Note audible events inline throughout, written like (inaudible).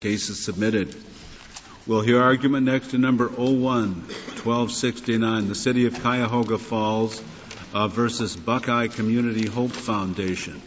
Case is submitted. We'll hear argument next to number 01, 1269, the City of Cuyahoga Falls uh, versus Buckeye Community Hope Foundation.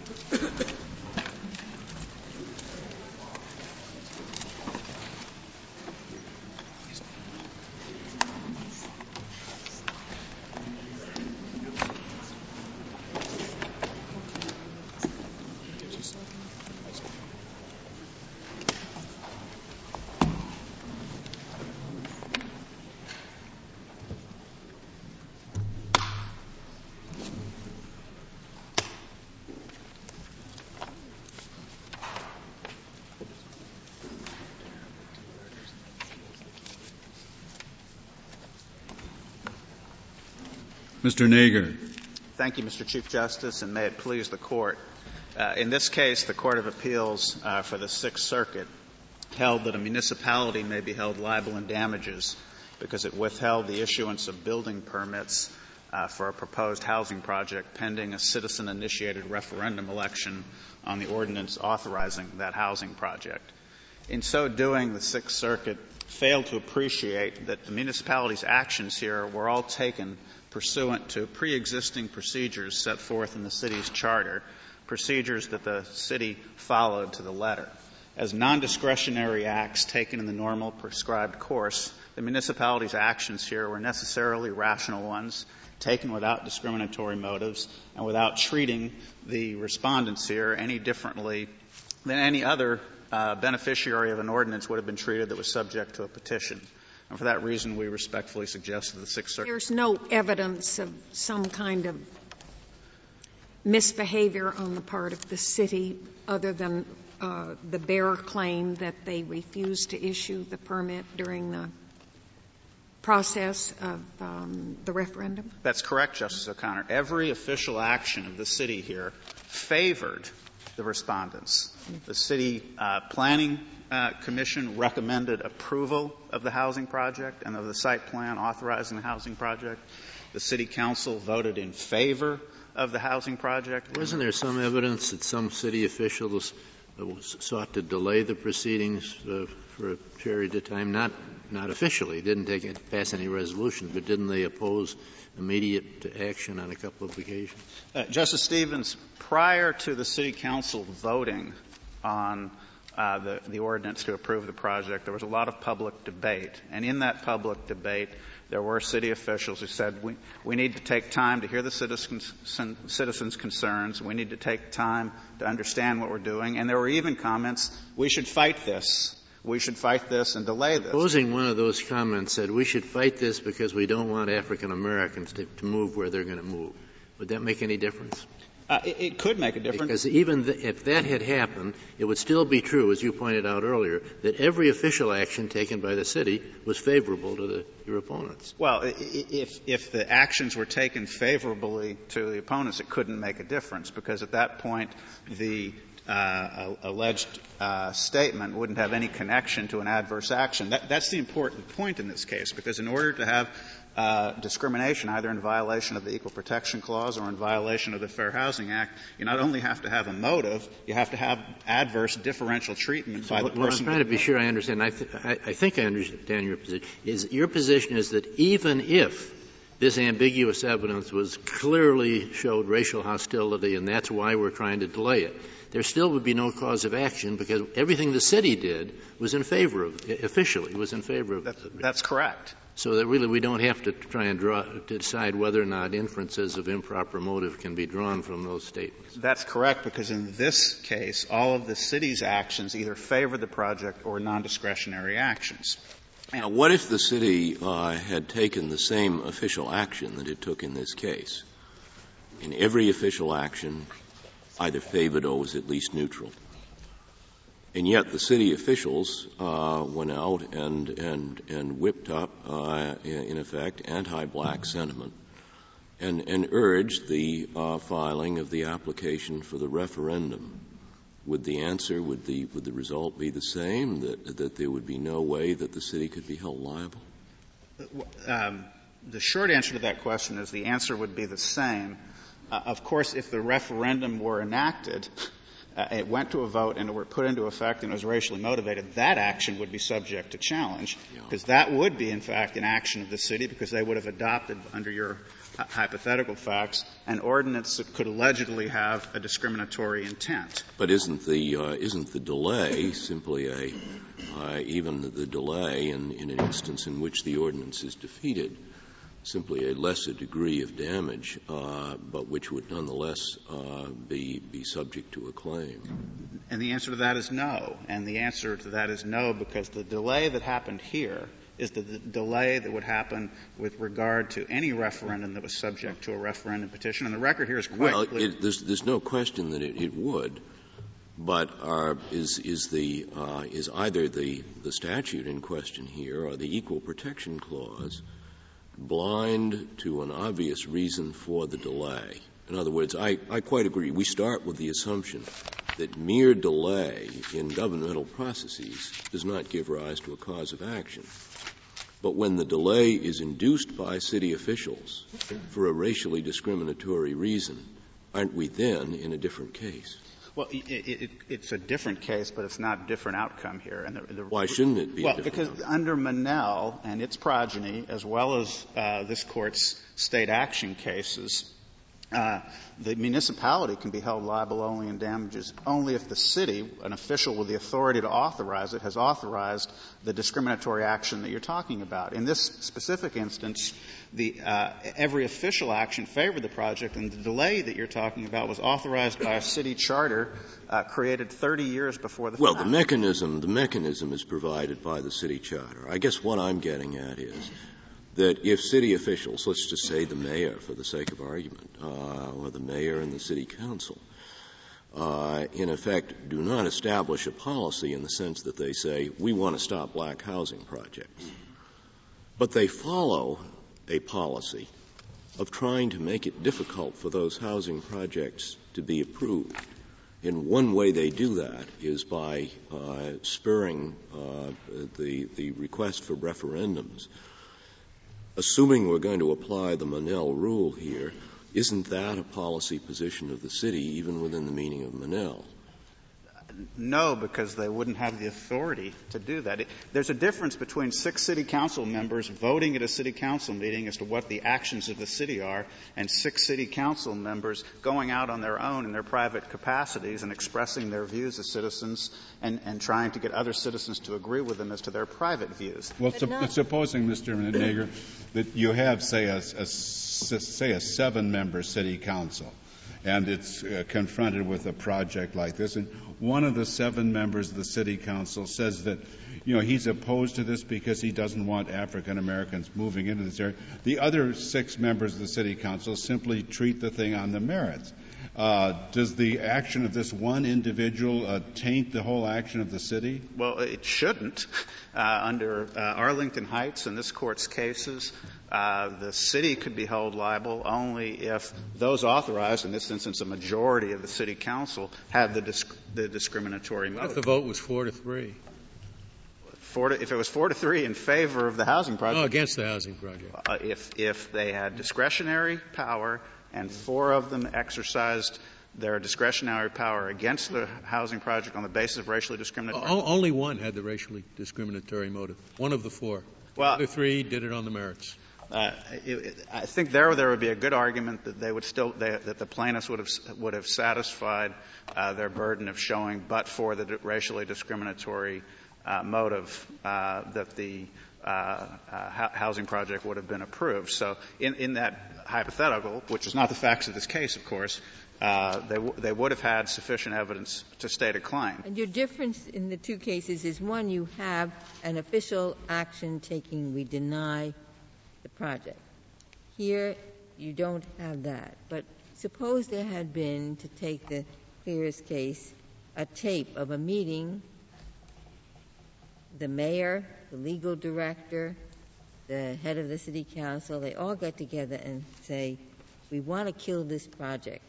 Mr. Nager. Thank you, Mr. Chief Justice, and may it please the Court. Uh, in this case, the Court of Appeals uh, for the Sixth Circuit held that a municipality may be held liable in damages because it withheld the issuance of building permits uh, for a proposed housing project pending a citizen initiated referendum election on the ordinance authorizing that housing project. In so doing, the Sixth Circuit failed to appreciate that the municipality's actions here were all taken pursuant to pre-existing procedures set forth in the city's charter, procedures that the city followed to the letter. As non-discretionary acts taken in the normal prescribed course, the municipality's actions here were necessarily rational ones, taken without discriminatory motives and without treating the respondents here any differently than any other uh, beneficiary of an ordinance would have been treated that was subject to a petition. And for that reason, we respectfully suggest that the Sixth Circuit. There's no evidence of some kind of misbehavior on the part of the city other than uh, the bare claim that they refused to issue the permit during the process of um, the referendum? That's correct, Justice O'Connor. Every official action of the city here favored the respondents. The city uh, planning uh, Commission recommended approval of the housing project and of the site plan authorizing the housing project. The City Council voted in favor of the housing project. Wasn't there some evidence that some city officials sought to delay the proceedings uh, for a period of time? Not, not officially, didn't take pass any resolution, but didn't they oppose immediate action on a couple of occasions? Uh, Justice Stevens, prior to the City Council voting on uh, the, the ordinance to approve the project, there was a lot of public debate. And in that public debate, there were city officials who said, we, we need to take time to hear the citizens, citizens' concerns. We need to take time to understand what we're doing. And there were even comments, we should fight this. We should fight this and delay this. Supposing one of those comments said, we should fight this because we don't want African Americans to, to move where they're going to move. Would that make any difference? Uh, it, it, could make a difference. Because even the, if that had happened, it would still be true, as you pointed out earlier, that every official action taken by the city was favorable to the, your opponents. Well, if, if the actions were taken favorably to the opponents, it couldn't make a difference because at that point the uh, alleged uh, statement wouldn't have any connection to an adverse action. That, that's the important point in this case because in order to have uh, discrimination, either in violation of the Equal Protection Clause or in violation of the Fair Housing Act, you not only have to have a motive, you have to have adverse differential treatment so by the person. What I'm trying to be sure I understand. I, th- I, I think I understand your position. Is your position is that even if this ambiguous evidence was clearly showed racial hostility, and that's why we're trying to delay it there still would be no cause of action because everything the city did was in favor of, officially was in favor of. That's, that's correct. So that really we don't have to try and draw, to decide whether or not inferences of improper motive can be drawn from those statements. That's correct because in this case, all of the city's actions either favor the project or non-discretionary actions. Now, what if the city uh, had taken the same official action that it took in this case? In every official action, either favored or was at least neutral. And yet the city officials uh, went out and, and, and whipped up, uh, in effect, anti-black sentiment and, and urged the uh, filing of the application for the referendum. Would the answer, would the, would the result be the same, that, that there would be no way that the city could be held liable? Um, the short answer to that question is the answer would be the same. Uh, of course, if the referendum were enacted, uh, it went to a vote and it were put into effect and it was racially motivated, that action would be subject to challenge because yeah. that would be, in fact, an action of the city because they would have adopted under your hypothetical facts an ordinance that could allegedly have a discriminatory intent. But isn't the uh, isn't the delay simply a uh, even the delay in, in an instance in which the ordinance is defeated? simply a lesser degree of damage, uh, but which would nonetheless uh, be be subject to a claim? And the answer to that is no. And the answer to that is no because the delay that happened here is the, the delay that would happen with regard to any referendum that was subject to a referendum petition. And the record here is quite well, clear. It, there's, there's no question that it, it would. But are, is, is, the, uh, is either the, the statute in question here or the Equal Protection Clause blind to an obvious reason for the delay. In other words, I, I quite agree. We start with the assumption that mere delay in governmental processes does not give rise to a cause of action. But when the delay is induced by city officials for a racially discriminatory reason, aren't we then in a different case? Well, it, it, it's a different case, but it's not a different outcome here. And the, the, Why shouldn't it be? Well, because outcome? under Monell and its progeny, as well as uh, this court's state action cases, uh, the municipality can be held liable only in damages only if the city, an official with the authority to authorize it, has authorized the discriminatory action that you're talking about. In this specific instance, the, uh, every official action favored the project, and the delay that you're talking about was authorized by a city charter uh, created 30 years before the. Well, the mechanism, the mechanism is provided by the city charter. I guess what I'm getting at is that if city officials, let's just say the mayor for the sake of argument, uh, or the mayor and the city council, uh, in effect do not establish a policy in the sense that they say, we want to stop black housing projects. But they follow a policy of trying to make it difficult for those housing projects to be approved. And one way they do that is by uh, spurring uh, the, the request for referendums assuming we're going to apply the Monell rule here, isn't that a policy position of the city, even within the meaning of Monell? No, because they wouldn't have the authority to do that. It, there's a difference between six city council members voting at a city council meeting as to what the actions of the city are, and six city council members going out on their own in their private capacities and expressing their views as citizens and, and trying to get other citizens to agree with them as to their private views. Well, su- supposing, Mr. Nager, that you have, say, a, a say a seven-member city council and it's uh, confronted with a project like this. And one of the seven members of the city council says that, you know, he's opposed to this because he doesn't want African Americans moving into this area. The other six members of the city council simply treat the thing on the merits. Uh, does the action of this one individual uh, taint the whole action of the city? Well, it shouldn't. Uh, under uh, Arlington Heights and this court's cases, uh, the city could be held liable only if those authorized, in this instance a majority of the city council, had the, disc- the discriminatory motive. If the vote was four to three. Four to, if it was four to three in favor of the housing project. Oh, against the housing project. Uh, if, if they had discretionary power and four of them exercised their discretionary power against the housing project on the basis of racially discriminatory. O- only one had the racially discriminatory motive. One of the four. Well, the three did it on the merits. Uh, it, it, I think there there would be a good argument that they would still they, that the plaintiffs would have would have satisfied uh, their burden of showing, but for the racially discriminatory uh, motive, uh, that the uh, uh, housing project would have been approved. So, in, in that hypothetical, which is not the facts of this case, of course, uh, they, w- they would have had sufficient evidence to state a claim. And your difference in the two cases is one, you have an official action taking, we deny the project. Here, you don't have that. But suppose there had been, to take the clearest case, a tape of a meeting, the mayor, the legal director, the head of the city council, they all get together and say, we want to kill this project.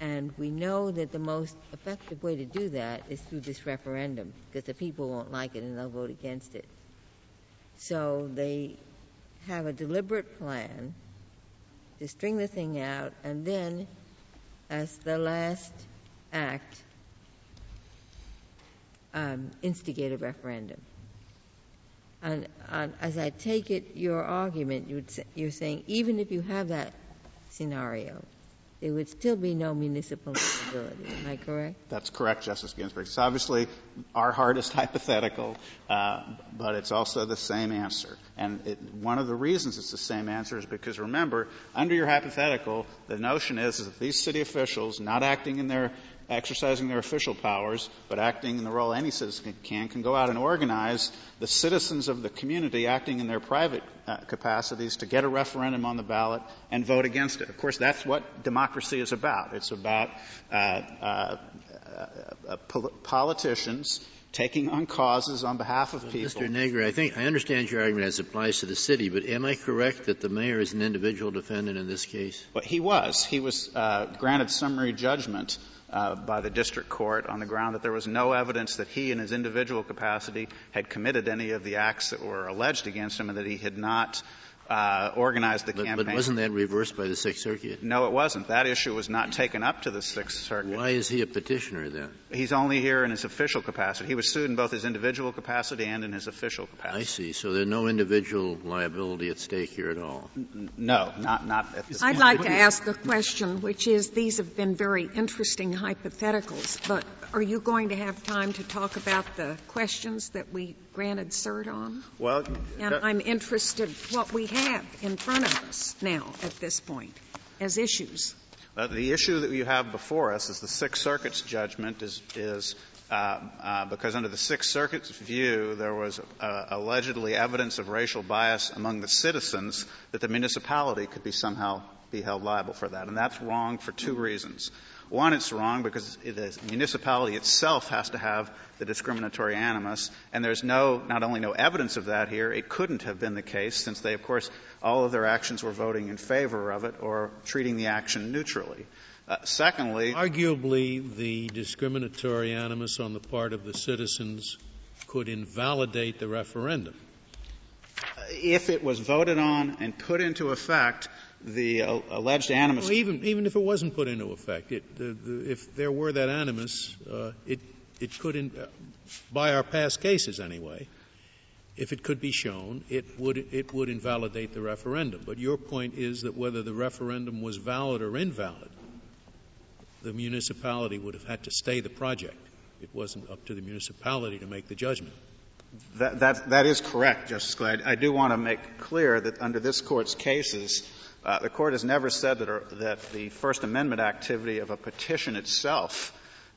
And we know that the most effective way to do that is through this referendum, because the people won't like it and they'll vote against it. So they have a deliberate plan to string the thing out, and then, as the last act um, instigate a referendum. As I take it, your argument, you're saying even if you have that scenario, there would still be no municipal liability. Am I correct? That's correct, Justice Ginsburg. It's obviously our hardest (laughs) hypothetical, uh, but it's also the same answer. And it, one of the reasons it's the same answer is because remember, under your hypothetical, the notion is, is that these city officials, not acting in their exercising their official powers, but acting in the role any citizen can, can go out and organize the citizens of the community acting in their private uh, capacities to get a referendum on the ballot and vote against it. Of course, that's what democracy is about. It's about uh, uh, uh pol- politicians taking on causes on behalf of people. Mr. Nager, I think I understand your argument as applies to the city, but am I correct that the mayor is an individual defendant in this case? Well, he was. He was uh, granted summary judgment uh, by the district court on the ground that there was no evidence that he, in his individual capacity, had committed any of the acts that were alleged against him, and that he had not uh, organized the but, campaign. But wasn't that reversed by the Sixth Circuit? No, it wasn't. That issue was not taken up to the Sixth Circuit. Why is he a petitioner then? He's only here in his official capacity. He was sued in both his individual capacity and in his official capacity. I see. So there's no individual liability at stake here at all. N- no, not not at this. I'd like to ask a question, which is: these have been very interesting hypotheticals, but are you going to have time to talk about the questions that we granted cert on? Well, and I'm interested what we have in front of us now at this point as issues. Uh, the issue that you have before us is the Sixth Circuit's judgment is, is uh, uh, because under the Sixth Circuit's view, there was uh, allegedly evidence of racial bias among the citizens that the municipality could be somehow be held liable for that. And that's wrong for two reasons. One, it's wrong because the municipality itself has to have the discriminatory animus, and there's no, not only no evidence of that here, it couldn't have been the case since they, of course, all of their actions were voting in favor of it or treating the action neutrally. Uh, secondly, arguably, the discriminatory animus on the part of the citizens could invalidate the referendum. If it was voted on and put into effect, the uh, alleged animus. Well, even even if it wasn't put into effect, it, the, the, if there were that animus, uh, it it could, in, uh, by our past cases anyway, if it could be shown, it would it would invalidate the referendum. But your point is that whether the referendum was valid or invalid, the municipality would have had to stay the project. It wasn't up to the municipality to make the judgment. That, that, that is correct, Justice Scalia. I do want to make clear that under this Court's cases, uh, the Court has never said that, that the First Amendment activity of a petition itself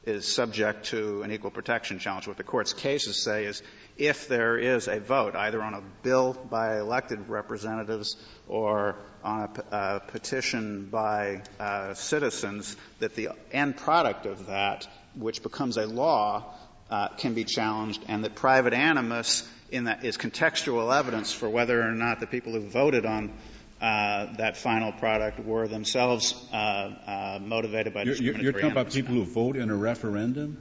is subject to an equal protection challenge. What the Court's cases say is if there is a vote, either on a bill by elected representatives or on a, petition by uh, citizens, that the end product of that, which becomes a law, uh, can be challenged, and that private animus in that is contextual evidence for whether or not the people who voted on that final product were themselves uh, uh, motivated by you're, You're talking about people who vote in a referendum?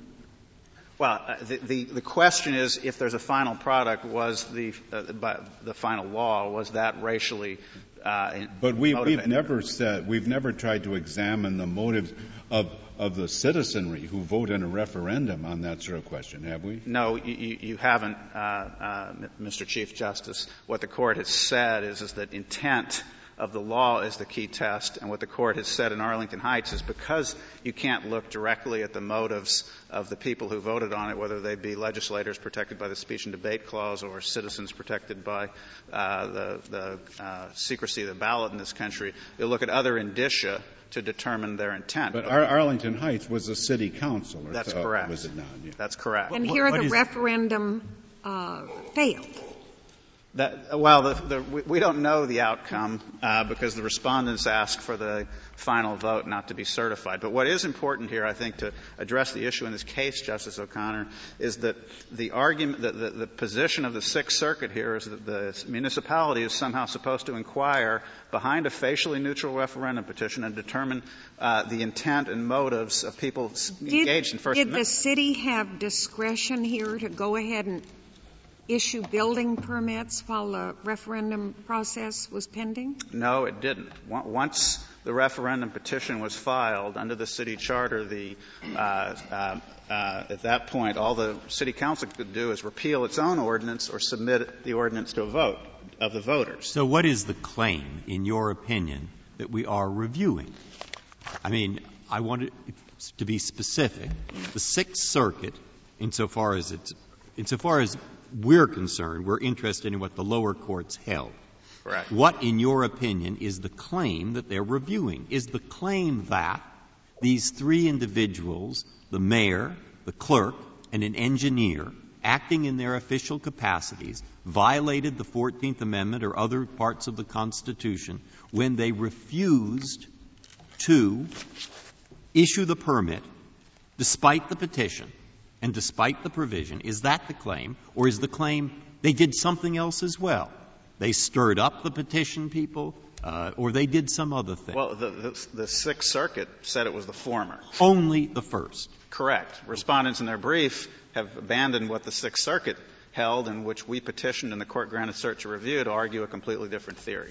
Well, uh, the, the, the, question is if there's a final product, was the, uh, the final law, was that racially uh, But we, we've never said, we've never tried to examine the motives of, of the citizenry who vote in a referendum on that sort of question, have we? No, you, you haven't, uh, uh, Mr. Chief Justice. What the court has said is, is that intent of the law is the key test, and what the court has said in Arlington Heights is because you can't look directly at the motives of the people who voted on it, whether they be legislators protected by the speech and debate clause or citizens protected by uh, the, the uh, secrecy of the ballot in this country, you look at other indicia to determine their intent. But Ar- Arlington Heights was a city council. That's correct. Was it not? Yeah. That's correct. And here the referendum uh, failed. That, well, the, the, we, don't know the outcome uh, because the respondents asked for the final vote not to be certified. But what is important here, I think, to address the issue in this case, Justice O'Connor, is that the argument, the, the, the position of the Sixth Circuit here is that the municipality is somehow supposed to inquire behind a facially neutral referendum petition and determine uh, the intent and motives of people did, engaged in First did Amendment. Did the city have discretion here to go ahead and issue building permits while the referendum process was pending? No, it didn't. Once the referendum petition was filed under the city charter, the, uh, uh, uh, at that point, all the city council could do is repeal its own ordinance or submit the ordinance to a vote of the voters. So what is the claim, in your opinion, that we are reviewing? I mean, I want to be specific. The Sixth Circuit, insofar as it's, insofar as we're concerned, we're interested in what the lower courts held. Correct. What, in your opinion, is the claim that they're reviewing? Is the claim that these three individuals, the mayor, the clerk, and an engineer, acting in their official capacities, violated the 14th Amendment or other parts of the Constitution when they refused to issue the permit despite the petition and despite the provision. Is that the claim? Or is the claim they did something else as well? They stirred up the petition people, uh, or they did some other thing? Well, the, the, the Sixth Circuit said it was the former. Only the first. Correct. Respondents in their brief have abandoned what the Sixth Circuit held, in which we petitioned and the court granted cert to review to argue a completely different theory.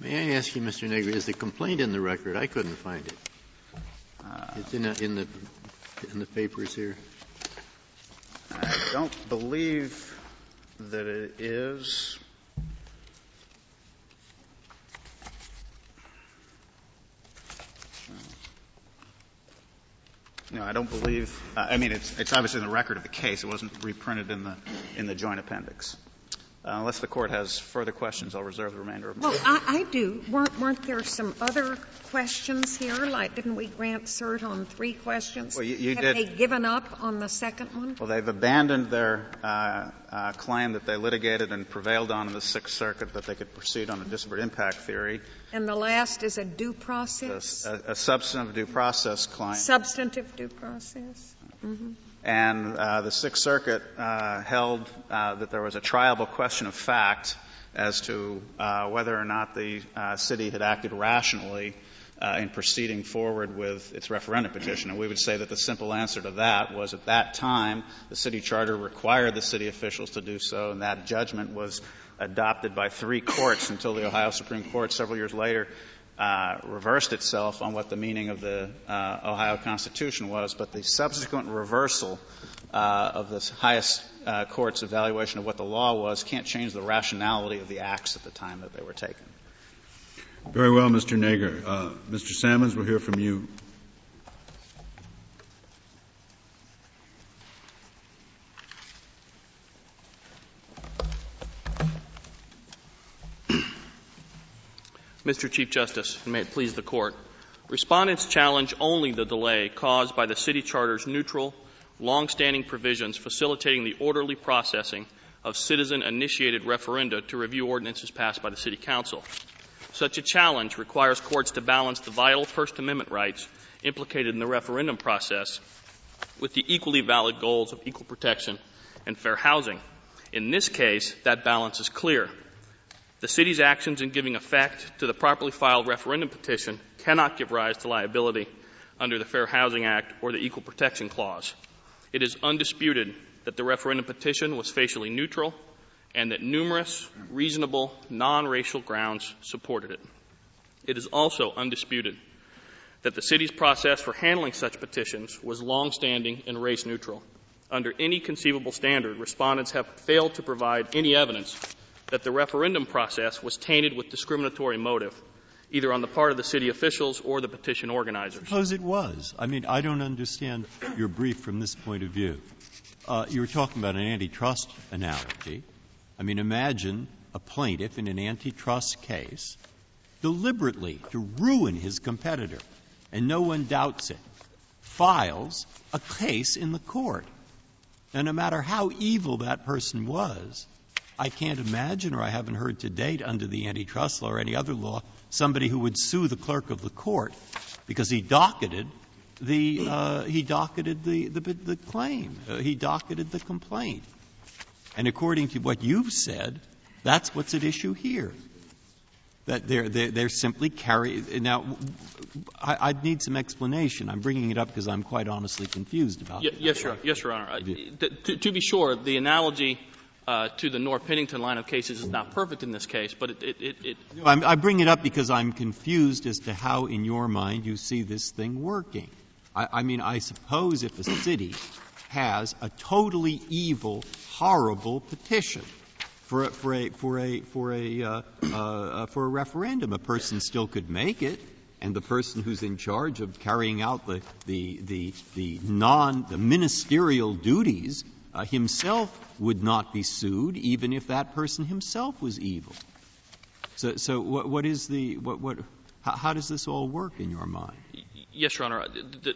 May I ask you, Mr. Nager, is the complaint in the record? I couldn't find it. Uh, it's in, a, in the in the papers here. I don't believe that it is. No, I don't believe. I mean, it's, it's obviously in the record of the case. It wasn't reprinted in the in the joint appendix. Uh, unless the court has further questions, I'll reserve the remainder of my Well, I, I do. Weren't, weren't there some other questions here? Like, didn't we grant cert on three questions? Well, you, you Have did. they given up on the second one? Well, they've abandoned their uh, uh, claim that they litigated and prevailed on in the Sixth Circuit that they could proceed on a disparate impact theory. And the last is a due process? A, a substantive due process claim. Substantive due process? Mm-hmm. And uh, the Sixth Circuit uh, held uh, that there was a triable question of fact as to uh, whether or not the uh, city had acted rationally uh, in proceeding forward with its referendum petition. And we would say that the simple answer to that was at that time the city charter required the city officials to do so, and that judgment was adopted by three courts until the Ohio Supreme Court several years later uh, reversed itself on what the meaning of the uh, Ohio Constitution was, but the subsequent reversal uh, of the highest uh, court's evaluation of what the law was can't change the rationality of the acts at the time that they were taken. Very well, Mr. Nager. Uh, Mr. Salmons, we'll hear from you. Mr. Chief Justice, and may it please the Court. Respondents challenge only the delay caused by the City Charter's neutral, long-standing provisions facilitating the orderly processing of citizen-initiated referenda to review ordinances passed by the City Council. Such a challenge requires courts to balance the vital First Amendment rights implicated in the referendum process with the equally valid goals of equal protection and fair housing. In this case, that balance is clear. The city's actions in giving effect to the properly filed referendum petition cannot give rise to liability under the Fair Housing Act or the Equal Protection Clause. It is undisputed that the referendum petition was facially neutral and that numerous reasonable non-racial grounds supported it. It is also undisputed that the city's process for handling such petitions was long-standing and race neutral. Under any conceivable standard, respondents have failed to provide any evidence that the referendum process was tainted with discriminatory motive, either on the part of the city officials or the petition organizers. Suppose it was. I mean, I don't understand your brief from this point of view. Uh, you were talking about an antitrust analogy. I mean, imagine a plaintiff in an antitrust case deliberately to ruin his competitor, and no one doubts it, files a case in the court. And no matter how evil that person was, I can't imagine, or I haven't heard to date under the antitrust law or any other law, somebody who would sue the clerk of the court because he docketed the uh, he docketed the the, the claim, uh, he docketed the complaint. And according to what you've said, that's what's at issue here. That they're, they're, they're simply carry. Now, I, I'd need some explanation. I'm bringing it up because I'm quite honestly confused about it. Yes, Your, yes, Your Honor. To, be sure, the analogy uh, to the Noerr-Pennington line of cases is not perfect in this case, but it, it, it, it I bring it up because I'm confused as to how, in your mind, you see this thing working. I, I mean, I suppose if a city has a totally evil, horrible petition for a, for a, for a, for a, uh, uh, for a referendum, a person still could make it and the person who's in charge of carrying out the, the, the, the non, the ministerial duties uh, Uh, himself would not be sued, even if that person himself was evil. So, so what, what is the, what, what, how, does this all work in your mind? Yes, Your Honor. The,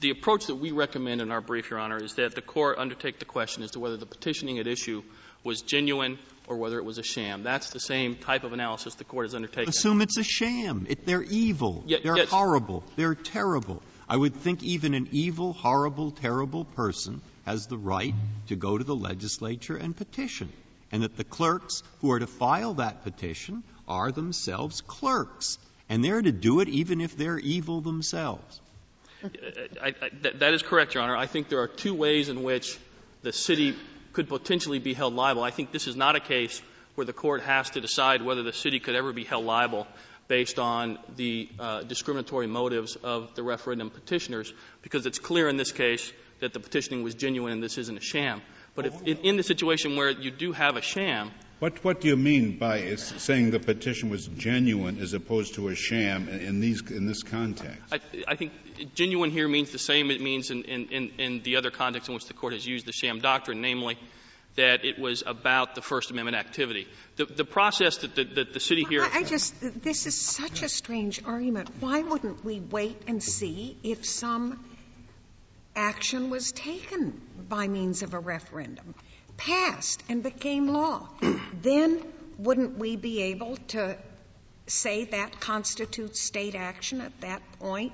the approach that we recommend in our brief, Your Honor, is that the court undertake the question as to whether the petitioning at issue was genuine or whether it was a sham. That's the same type of analysis the court has undertaken. Assume it's a sham. They're evil. They're horrible. They're terrible. I would think even an evil, horrible, terrible person has the right to go to the legislature and petition, and that the clerks who are to file that petition are themselves clerks, and they're to do it even if they're evil themselves. Uh, I, I, that, that is correct, Your Honor. I think there are two ways in which the city could potentially be held liable. I think this is not a case where the court has to decide whether the city could ever be held liable based on the uh, discriminatory motives of the referendum petitioners, because it's clear in this case that the petitioning was genuine and this isn't a sham. But if in, in the situation where you do have a sham, What, what do you mean by is saying the petition was genuine as opposed to a sham in, in these, in this context? I, I think genuine here means the same it means in, in, in the other context in which the court has used the sham doctrine, namely that it was about the First Amendment activity. The, the process that the, that the city here. I, I just, this is such a strange argument. Why wouldn't we wait and see if some action was taken by means of a referendum, passed and became law? then wouldn't we be able to say that constitutes state action at that point?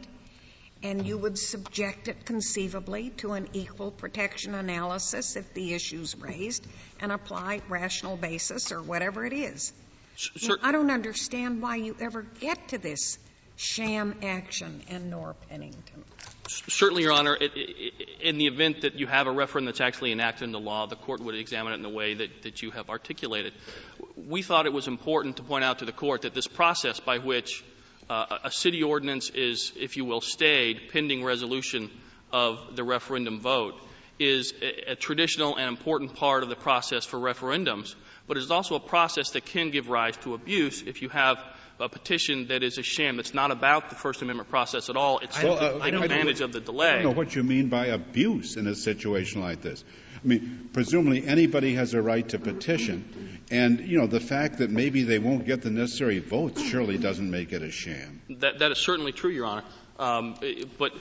And you would subject it conceivably to an equal protection analysis if the issue's raised and apply rational basis or whatever it is. I don't understand why you ever get to this sham action in Norr Pennington. Certainly, Your Honor, in the event that you have a referendum that's actually enacted into law, the court would examine it in the way that, that you have articulated. We thought it was important to point out to the court that this process by which uh, a city ordinance is, if you will, stayed pending resolution of the referendum vote is a, a traditional and important part of the process for referendums, but is also a process that can give rise to abuse if you have a petition that is a sham that's not about the First Amendment process at all. It's Well, uh, taking I don't- advantage of the delay. I don't know what you mean by abuse in a situation like this. I mean, presumably anybody has a right to petition, and, you know, the fact that maybe they won't get the necessary votes surely doesn't make it a sham. That, that is certainly true, Your Honor. Um, but,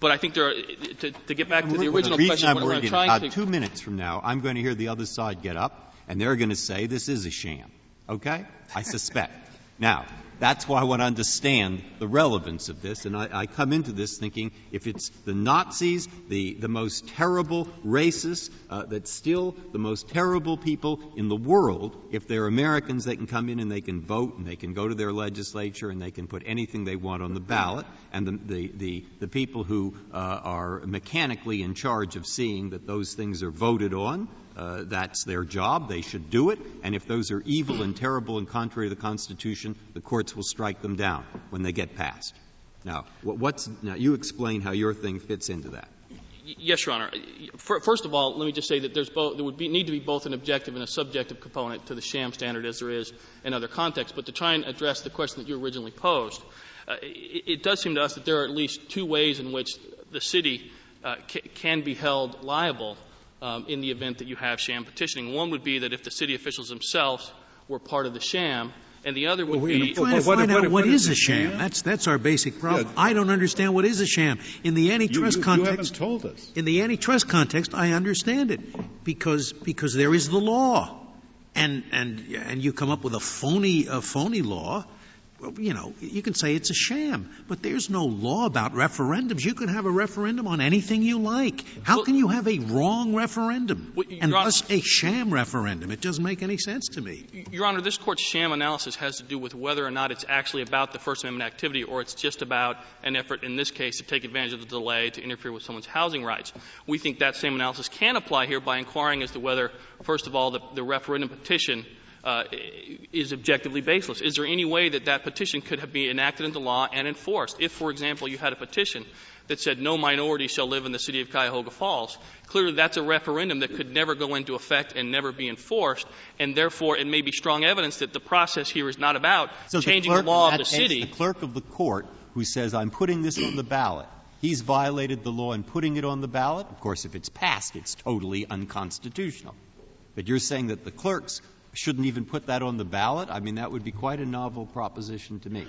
but I think there are, to, to get back to the original reason question, I'm what I'm worried, trying about to, two minutes from now, I'm going to hear the other side get up, and they're going to say this is a sham. Okay? I suspect. Now, that's why I want to understand the relevance of this, and I, I come into this thinking if it's the Nazis, the, the most terrible racists, uh, that's still the most terrible people in the world, if they're Americans, they can come in and they can vote and they can go to their legislature and they can put anything they want on the ballot, and the, the, the, the people who uh, are mechanically in charge of seeing that those things are voted on, that's their job. They should do it. And if those are evil and terrible and contrary to the Constitution, the courts will strike them down when they get passed. Now, what's now? You explain how your thing fits into that. Yes, Your Honor. First of all, let me just say that there's both, there would be, need to be both an objective and a subjective component to the sham standard as there is in other contexts. But to try and address the question that you originally posed, uh, it, it does seem to us that there are at least two ways in which the city uh, ca- can be held liable um, in the event that you have sham petitioning. One would be that if the city officials themselves were part of the sham, and the other would be Trying to find what- out what what is is a a sham. sham? That's, that's our basic problem. Yeah. I don't understand what is a sham. In the antitrust you, you context, haven't told us. in the antitrust context, I understand it because because there is the law, and and and you come up with a phony a phony law. You know, you can say it's a sham, but there's no law about referendums. You can have a referendum on anything you like. How Well- can you have a wrong referendum Well, and Honor- thus a sham referendum? It doesn't make any sense to me. Your Honor, this Court's sham analysis has to do with whether or not it's actually about the First Amendment activity or it's just about an effort, in this case, to take advantage of the delay to interfere with someone's housing rights. We think that same analysis can apply here by inquiring as to whether, first of all, the, the referendum petition uh, is objectively baseless. Is there any way that that petition could have been enacted into law and enforced? If, for example, you had a petition that said no minority shall live in the city of Cuyahoga Falls, clearly that's a referendum that could never go into effect and never be enforced, and therefore it may be strong evidence that the process here is not about So changing the, clerk law of the city. The clerk of the court who says, I'm putting this on the ballot, he's violated the law in putting it on the ballot. Of course, if it's passed, it's totally unconstitutional. But you're saying that the clerks shouldn't even put that on the ballot? I mean, that would be quite a novel proposition to me.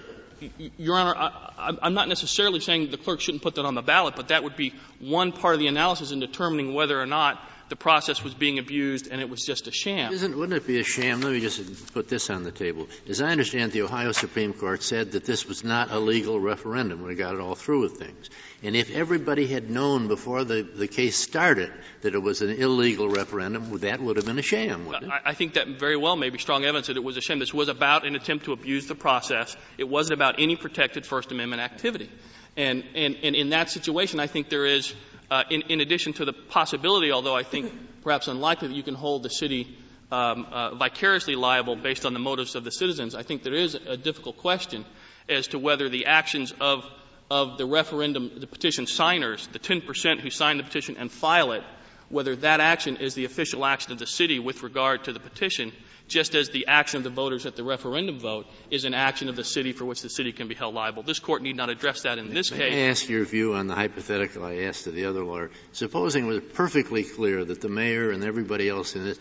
Your Honor, I, I'm not necessarily saying the clerk shouldn't put that on the ballot, but that would be one part of the analysis in determining whether or not the process was being abused and it was just a sham. Isn't, wouldn't it be a sham? Let me just put this on the table. As I understand, the Ohio Supreme Court said that this was not a legal referendum when it got it all through with things. And if everybody had known before the, the case started that it was an illegal referendum, that would have been a sham, wouldn't it? I, I think that very well may be strong evidence that it was a sham. This was about an attempt to abuse the process. It wasn't about any protected First Amendment activity. And, and, and in that situation, I think there is, uh, in, in addition to the possibility, although I think perhaps unlikely that you can hold the city um, uh, vicariously liable based on the motives of the citizens, I think there is a difficult question as to whether the actions of, of the referendum, the petition signers, the 10 percent who sign the petition and file it, whether that action is the official action of the city with regard to the petition, just as the action of the voters at the referendum vote is an action of the city for which the city can be held liable. This court need not address that in this May case. I ask your view on the hypothetical I asked to the other lawyer? Supposing it was perfectly clear that the mayor and everybody else in this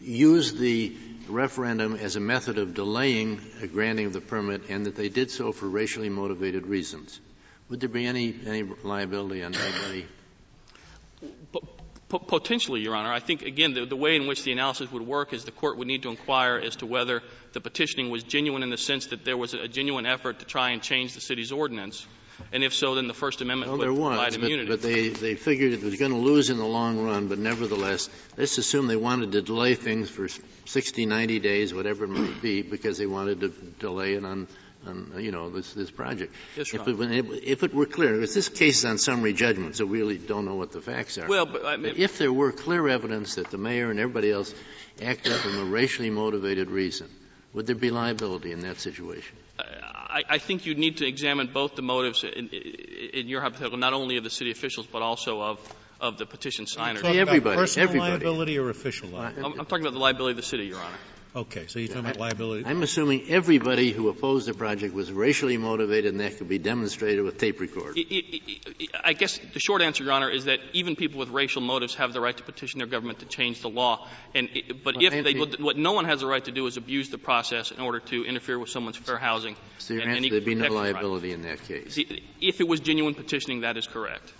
used the referendum as a method of delaying a granting of the permit and that they did so for racially motivated reasons. Would there be any, any liability on anybody? P- potentially, Your Honor. I think, again, the, the way in which the analysis would work is the court would need to inquire as to whether the petitioning was genuine in the sense that there was a, genuine effort to try and change the city's ordinance. And if so, then the First Amendment Well, would there provide was, but, immunity. but they, they figured it was going to lose in the long run, but nevertheless, let's assume they wanted to delay things for 60, 90 days, whatever it might be, because they wanted to delay it on, on you know, this, this project. Yes, if, it, if it were clear, because this case is on summary judgment, so we really don't know what the facts are. well, but, I mean, But if there were clear evidence that the mayor and everybody else acted from a racially motivated reason, would there be liability in that situation? I, I think you'd need to examine both the motives in, in your hypothetical, not only of the city officials, but also of, of the petition signers. Talking I'm, about everybody, personal everybody. liability or official liability? I'm talking about the liability of the city, Your Honor. Okay, so you're talking about liability. I'm assuming everybody who opposed the project was racially motivated and that could be demonstrated with tape record. I- guess the short answer, Your Honor, is that even people with racial motives have the right to petition their government to change the law. And, but Well, if they, Anthony- what, what no one has the right to do is abuse the process in order to interfere with someone's fair housing. So your and- and answer, there'd be no equal protection right. liability in that case. If it was genuine petitioning, that is correct.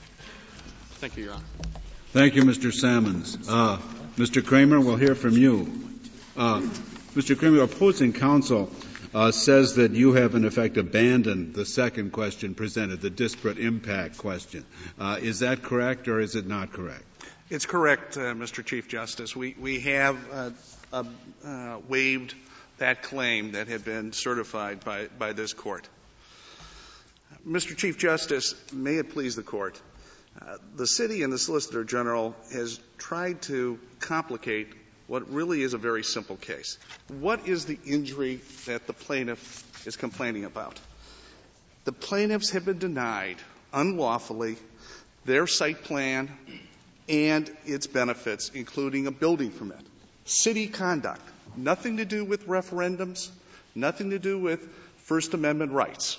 Thank you, Your Honor. Thank you, Mr. Salmons. Uh, Mr. Kramer, we'll hear from you. Uh, Mr. Kramer, opposing counsel uh, says that you have, in effect, abandoned the second question presented, the disparate impact question. Uh, is that correct, or is it not correct? It's correct, uh, Mr. Chief Justice. We, we have uh, uh, waived that claim that had been certified by, by this court. Mr. Chief Justice, may it please the court. The city and the Solicitor General has tried to complicate what really is a very simple case. What is the injury that the plaintiff is complaining about? The plaintiffs have been denied unlawfully their site plan and its benefits, including a building permit. City conduct, nothing to do with referendums, nothing to do with First Amendment rights.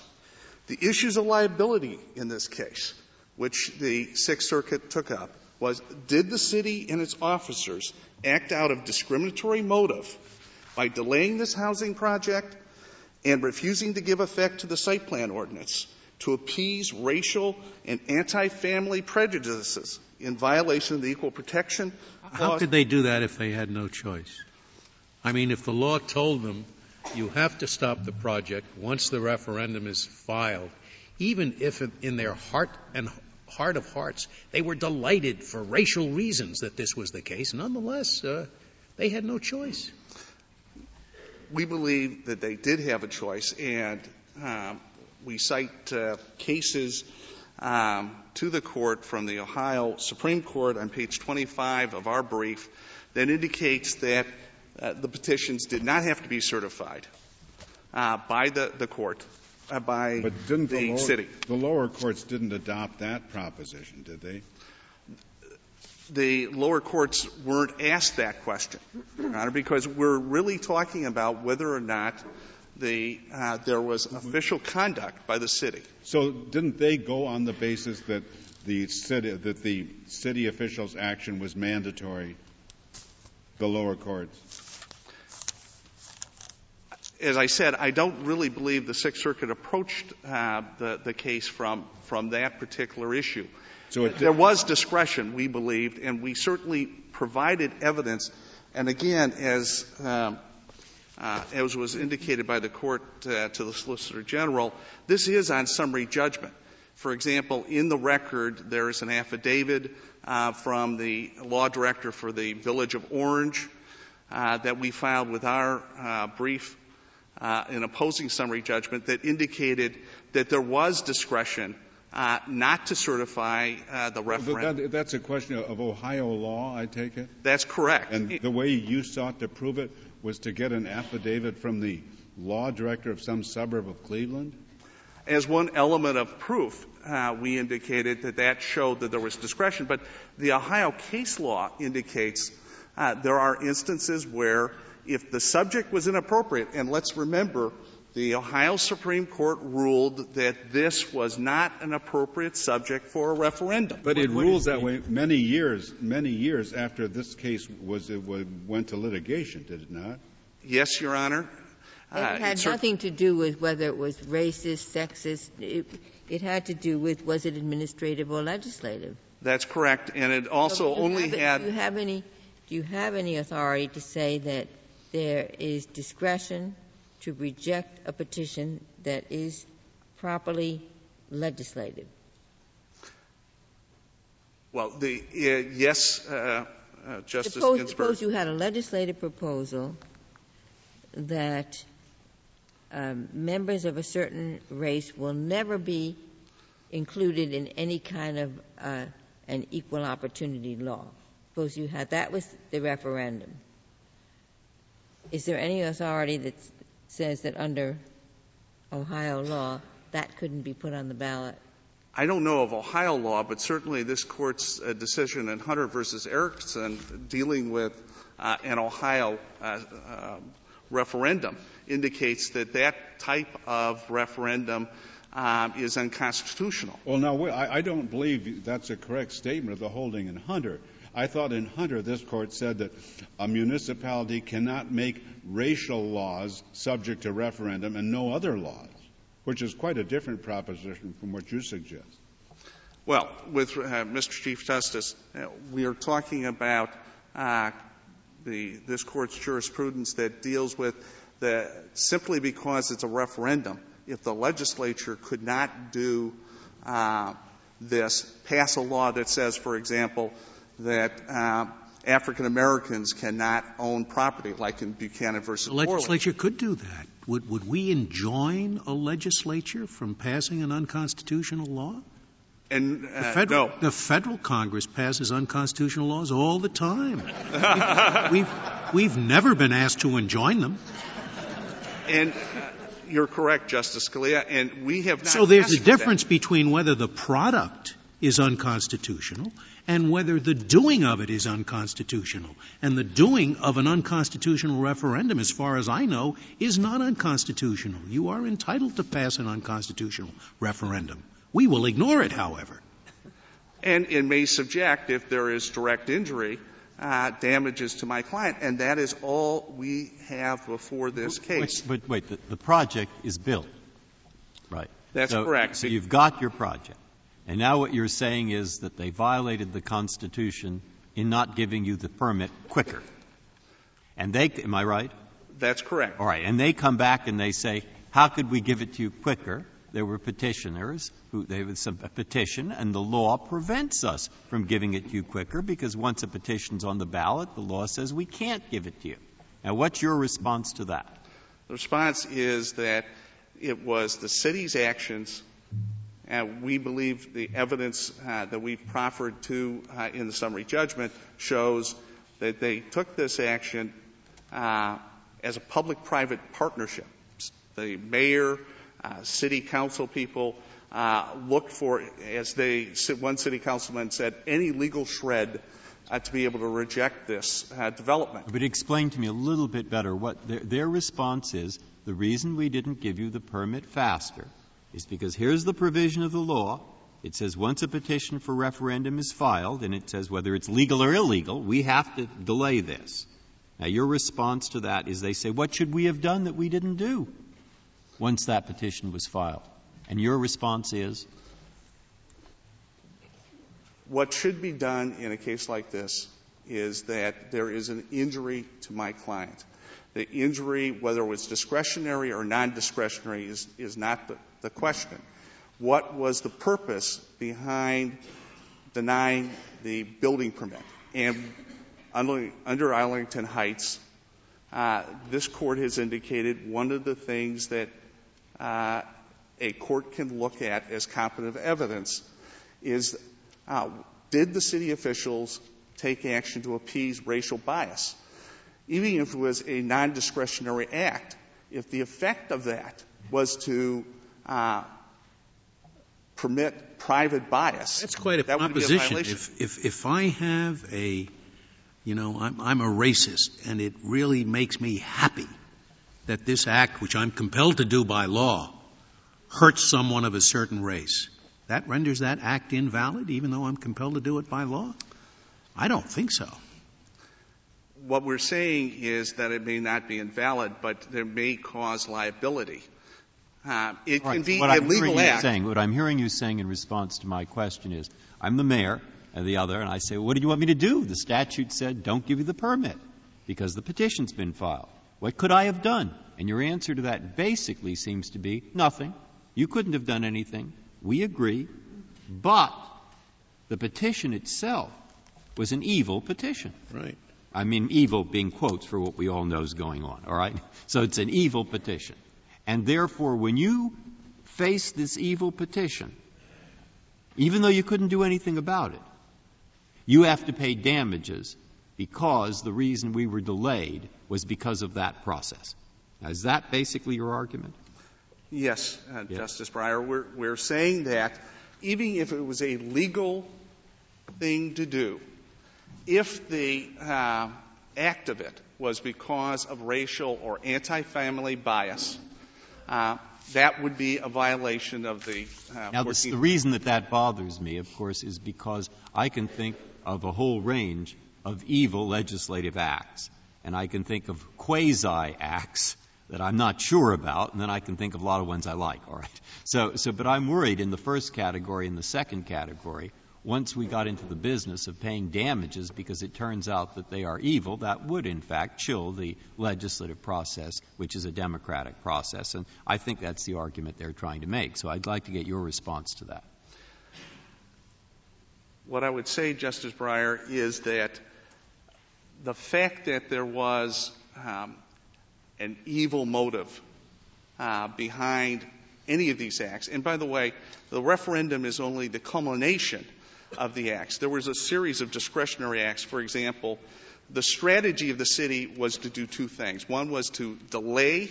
The issues of liability in this case, which the Sixth Circuit took up, was did the city and its officers act out of discriminatory motive by delaying this housing project and refusing to give effect to the site plan ordinance to appease racial and anti-family prejudices in violation of the Equal Protection How could they do that if they had no choice? I mean, if the law told them you have to stop the project once the referendum is filed, even if in their heart and heart of hearts they were delighted for racial reasons that this was the case. Nonetheless, uh, they had no choice. We believe that they did have a choice, and um, we cite uh, cases um, to the court from the Ohio Supreme Court on page 25 of our brief that indicates that uh, the petitions did not have to be certified uh, by the, the court, uh, by but didn't the, the lower, city. The lower courts didn't adopt that proposition, did they? The lower courts weren't asked that question, Your Honor, because we're really talking about whether or not the, uh, there was official conduct by the city. So didn't they go on the basis that the city that the city officials' action was mandatory? The lower courts. As I said, I don't really believe the Sixth Circuit approached uh, the, the case from from that particular issue. So there was discretion, we believed, and we certainly provided evidence. And again, as um, uh, as was indicated by the court uh, to the Solicitor General, this is on summary judgment. For example, in the record, there is an affidavit uh, from the law director for the Village of Orange uh, that we filed with our uh, brief uh, in opposing summary judgment that indicated that there was discretion uh, not to certify uh, the referendum. That, that's a question of Ohio law, I take it? That's correct. And the way you sought to prove it was to get an affidavit from the law director of some suburb of Cleveland? As one element of proof, uh, we indicated that that showed that there was discretion. But the Ohio case law indicates uh, there are instances where if the subject was inappropriate, and let's remember the Ohio Supreme Court ruled that this was not an appropriate subject for a referendum. But it rules that way many years, many years after this case was, went to litigation, did it not? Yes, Your Honor. It uh, had nothing to do with whether it was racist, sexist. It, it, had to do with was it administrative or legislative. That's correct, and it also so only had. Do you have any? Do you have any authority to say that there is discretion to reject a petition that is properly legislative? Well, the, uh, yes, uh, uh, Justice suppose, Ginsburg. Suppose you had a legislative proposal that um, members of a certain race will never be included in any kind of uh, an equal opportunity law. Suppose you had that was the referendum. Is there any authority that says that under Ohio law that couldn't be put on the ballot? I don't know of Ohio law, but certainly this court's uh, decision in Hunter versus Erickson dealing with uh, an Ohio uh, um, referendum indicates that that type of referendum um, is unconstitutional. Well, now, I, I don't believe that's a correct statement of the holding in Hunter. I thought in Hunter this court said that a municipality cannot make racial laws subject to referendum and no other laws, which is quite a different proposition from what you suggest. Well, with uh, Mr. Chief Justice, uh, we are talking about uh, the, this court's jurisprudence that deals with the simply because it's a referendum. If the legislature could not do uh, this, pass a law that says, for example, that uh, African Americans cannot own property, like in Buchanan versus The legislature could do that. Would, would we enjoin a legislature from passing an unconstitutional law? And uh, the, federal, no. the federal Congress passes unconstitutional laws all the time. (laughs) we've, we've never been asked to enjoin them. And uh, you're correct, Justice Scalia. And we have not. So there's a difference between whether the product is unconstitutional and whether the doing of it is unconstitutional. And the doing of an unconstitutional referendum, as far as I know, is not unconstitutional. You are entitled to pass an unconstitutional referendum. We will ignore it, however. And it may subject, if there is direct injury, uh, damages to my client. And that is all we have before this case. But, but wait, the, the, project is built, right? That's so, correct. So you've got your project. And now what you're saying is that they violated the Constitution in not giving you the permit quicker. And they, am I right? That's correct. All right. And they come back and they say, how could we give it to you quicker? There were petitioners who there was a petition, and the law prevents us from giving it to you quicker because once a petition's on the ballot, the law says we can't give it to you. Now, what's your response to that? The response is that it was the city's actions, we believe the evidence uh, that we've proffered to uh, in the summary judgment shows that they took this action uh, as a public-private partnership. The mayor, city council people looked for, as one city councilman said, any legal shred to be able to reject this development. But explain to me a little bit better what their response is. The reason we didn't give you the permit faster is because here's the provision of the law. It says once a petition for referendum is filed, and it says whether it's legal or illegal, we have to delay this. Now, your response to that is they say, what should we have done that we didn't do once that petition was filed? And your response is? What should be done in a case like this is that there is an injury to my client. The injury, whether it was discretionary or non-discretionary, is, is not the, the question. What was the purpose behind denying the building permit? And under, Arlington Heights, uh, this court has indicated one of the things that uh, a court can look at as competent evidence is uh, did the city officials take action to appease racial bias? Even if it was a non-discretionary act, if the effect of that was to Uh, permit private bias, that's quite a that proposition. A if, if, if I have a you know, I'm, I'm a racist, and it really makes me happy that this act, which I'm compelled to do by law, hurts someone of a certain race. That renders that act invalid, even though I'm compelled to do it by law? I don't think so. What we're saying is that it may not be invalid, but there may cause liability. Uh, it right. can be what a I'm legal act. Saying, what I'm hearing you saying in response to my question is, I'm the mayor and the other, and I say, what do you want me to do? The statute said, don't give you the permit because the petition's been filed. What could I have done? And your answer to that basically seems to be nothing. You couldn't have done anything. We agree. But the petition itself was an evil petition. Right. I mean, evil being quotes for what we all know is going on, all right? (laughs) So it's an evil petition. And therefore, when you face this evil petition, even though you couldn't do anything about it, you have to pay damages because the reason we were delayed was because of that process. Now, is that basically your argument? Yes, uh, yes. Justice Breyer. We're, we're saying that even if it was a legal thing to do, if the uh, act of it was because of racial or anti-family bias, uh, that would be a violation of the. Uh, now, the reason that that bothers me, of course, is because I can think of a whole range of evil legislative acts. And I can think of quasi acts that I'm not sure about, and then I can think of a lot of ones I like, all right? So, so, but I'm worried in the first category and the second category, once we got into the business of paying damages because it turns out that they are evil, that would in fact chill the legislative process, which is a democratic process. And I think that's the argument they're trying to make. So I'd like to get your response to that. What I would say, Justice Breyer, is that the fact that there was um, an evil motive uh, behind any of these acts, and by the way, the referendum is only the culmination of the acts. There was a series of discretionary acts. For example, the strategy of the city was to do two things. One was to delay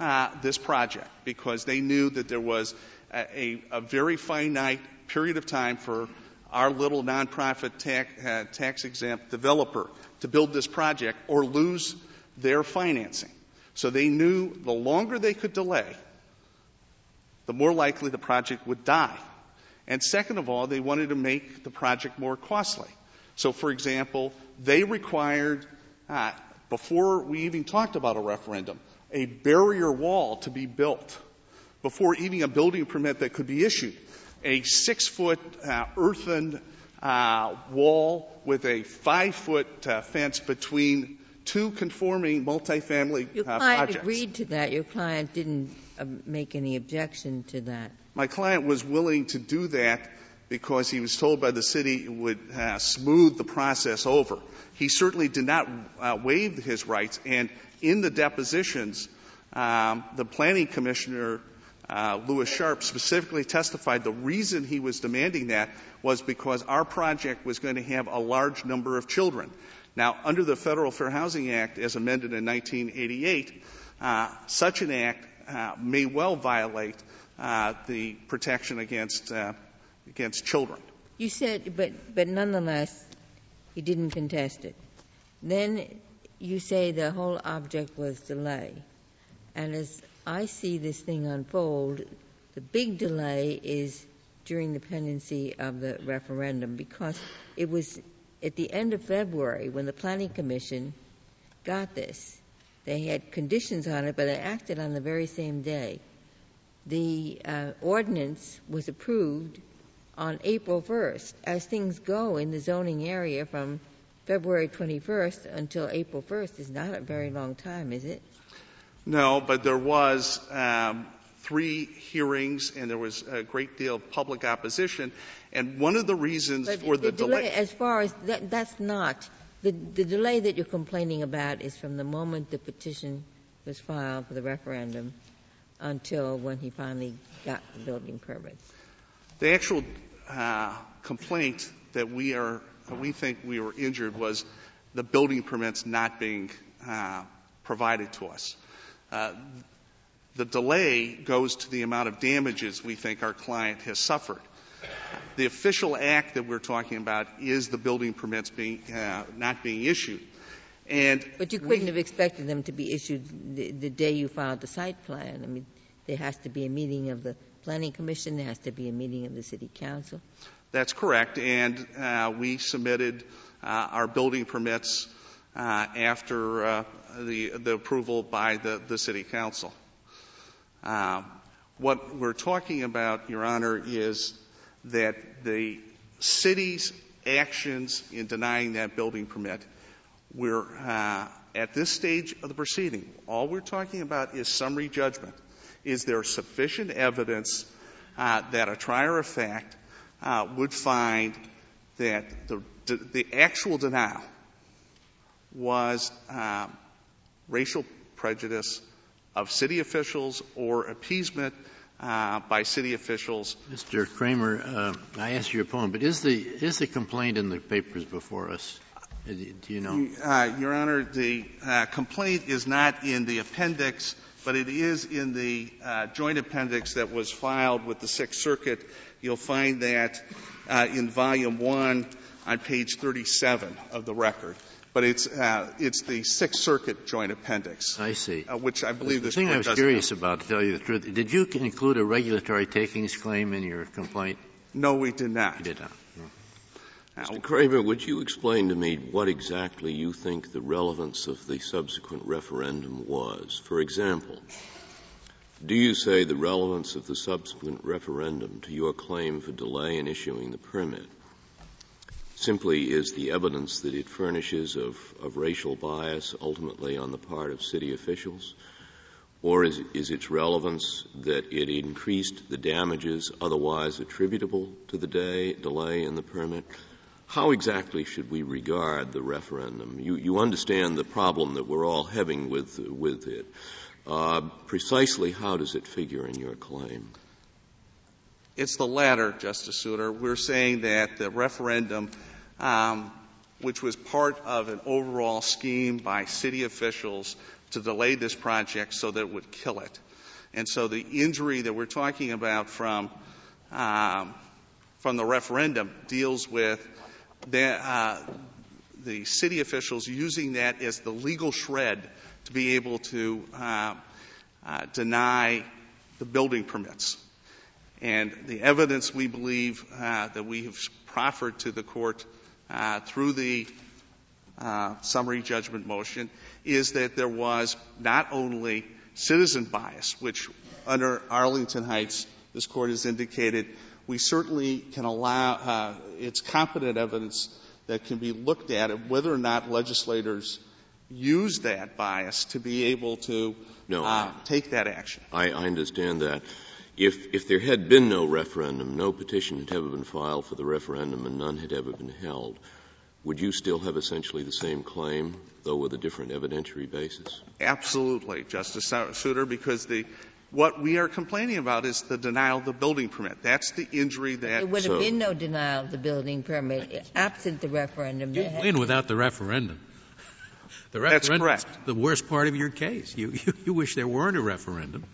uh, this project because they knew that there was a, a, very finite period of time for our little nonprofit tax, uh, tax exempt developer to build this project or lose their financing. So they knew the longer they could delay, the more likely the project would die. And second of all, they wanted to make the project more costly. So, for example, they required, uh, before we even talked about a referendum, a barrier wall to be built before even a building permit that could be issued a six foot uh, earthen uh, wall with a five foot uh, fence between two conforming multifamily Your uh, client projects. agreed to that. Your client didn't make any objection to that. My client was willing to do that because he was told by the city it would uh, smooth the process over. He certainly did not uh, waive his rights, and in the depositions, um, the planning commissioner, uh, Lewis Sharp, specifically testified the reason he was demanding that was because our project was going to have a large number of children. Now, under the Federal Fair Housing Act, as amended in 1988, uh, such an act may well violate uh, the protection against uh, against children. You said, but, but nonetheless, he didn't contest it. Then you say the whole object was delay. And as I see this thing unfold, the big delay is during the pendency of the referendum because it was at the end of February when the Planning Commission got this. They had conditions on it, but they acted on the very same day. The uh, ordinance was approved on April 1st. As things go in the zoning area from February 21st until April 1st is not a very long time, is it? No, but there was um, three hearings and there was a great deal of public opposition. And one of the reasons for the, delay, as far as that, that's not the, delay that you're complaining about is from the moment the petition was filed for the referendum until when he finally got the building permit. The actual uh, complaint that we are, we think we were injured was the building permits not being uh, provided to us. Uh, the delay goes to the amount of damages we think our client has suffered. The official act that we're talking about is the building permits being uh, not being issued. And but you couldn't we, have expected them to be issued the, the day you filed the site plan. I mean, there has to be a meeting of the planning commission. There has to be a meeting of the city council. That's correct. And uh, we submitted uh, our building permits uh, after uh, the, the approval by the, the city council. Uh, what we're talking about, Your Honor, is that the city's actions in denying that building permit, we're uh, at this stage of the proceeding, all we're talking about is summary judgment. Is there sufficient evidence uh, that a trier of fact uh, would find that the, actual denial was racial prejudice of city officials or appeasement uh, by city officials. Mr. Kramer, uh, I asked your opponent, but is the is the complaint in the papers before us? Uh, do you know? Uh, your Honor, the uh, complaint is not in the appendix, but it is in the uh, joint appendix that was filed with the Sixth Circuit. You'll find that in Volume One on page 37 of the record but it's uh, it's the Sixth Circuit Joint Appendix. I see. Uh, which I believe the this thing I was curious have. about, to tell you the truth, did you include a regulatory takings claim in your complaint? No, we did not. You did not. No. Mr. Kramer, would you explain to me what exactly you think the relevance of the subsequent referendum was? For example, do you say the relevance of the subsequent referendum to your claim for delay in issuing the permit simply is the evidence that it furnishes of, of racial bias ultimately on the part of city officials? Or is, is its relevance that it increased the damages otherwise attributable to the day, delay in the permit? How exactly should we regard the referendum? You, you understand the problem that we're all having with, with it. Uh, precisely how does it figure in your claim? It's the latter, Justice Souter. We're saying that the referendum um, which was part of an overall scheme by city officials to delay this project so that it would kill it. And so the injury that we're talking about from um, from the referendum deals with the, uh, the city officials using that as the legal shred to be able to uh, uh, deny the building permits. And the evidence we believe uh, that we have proffered to the court uh, through the uh, summary judgment motion is that there was not only citizen bias, which under Arlington Heights, this court has indicated we certainly can allow, uh, it's competent evidence that can be looked at of whether or not legislators use that bias to be able to No. uh, take that action. I, I understand that. If, if there had been no referendum, no petition had ever been filed for the referendum, and none had ever been held, would you still have essentially the same claim, though with a different evidentiary basis? Absolutely, Justice Souter, because the what we are complaining about is the denial of the building permit. That's the injury that There would So- have been no denial of the building permit absent the referendum. You There had- win without the referendum. The That's referendum's correct. the worst part of your case. You, you, you wish there weren't a referendum.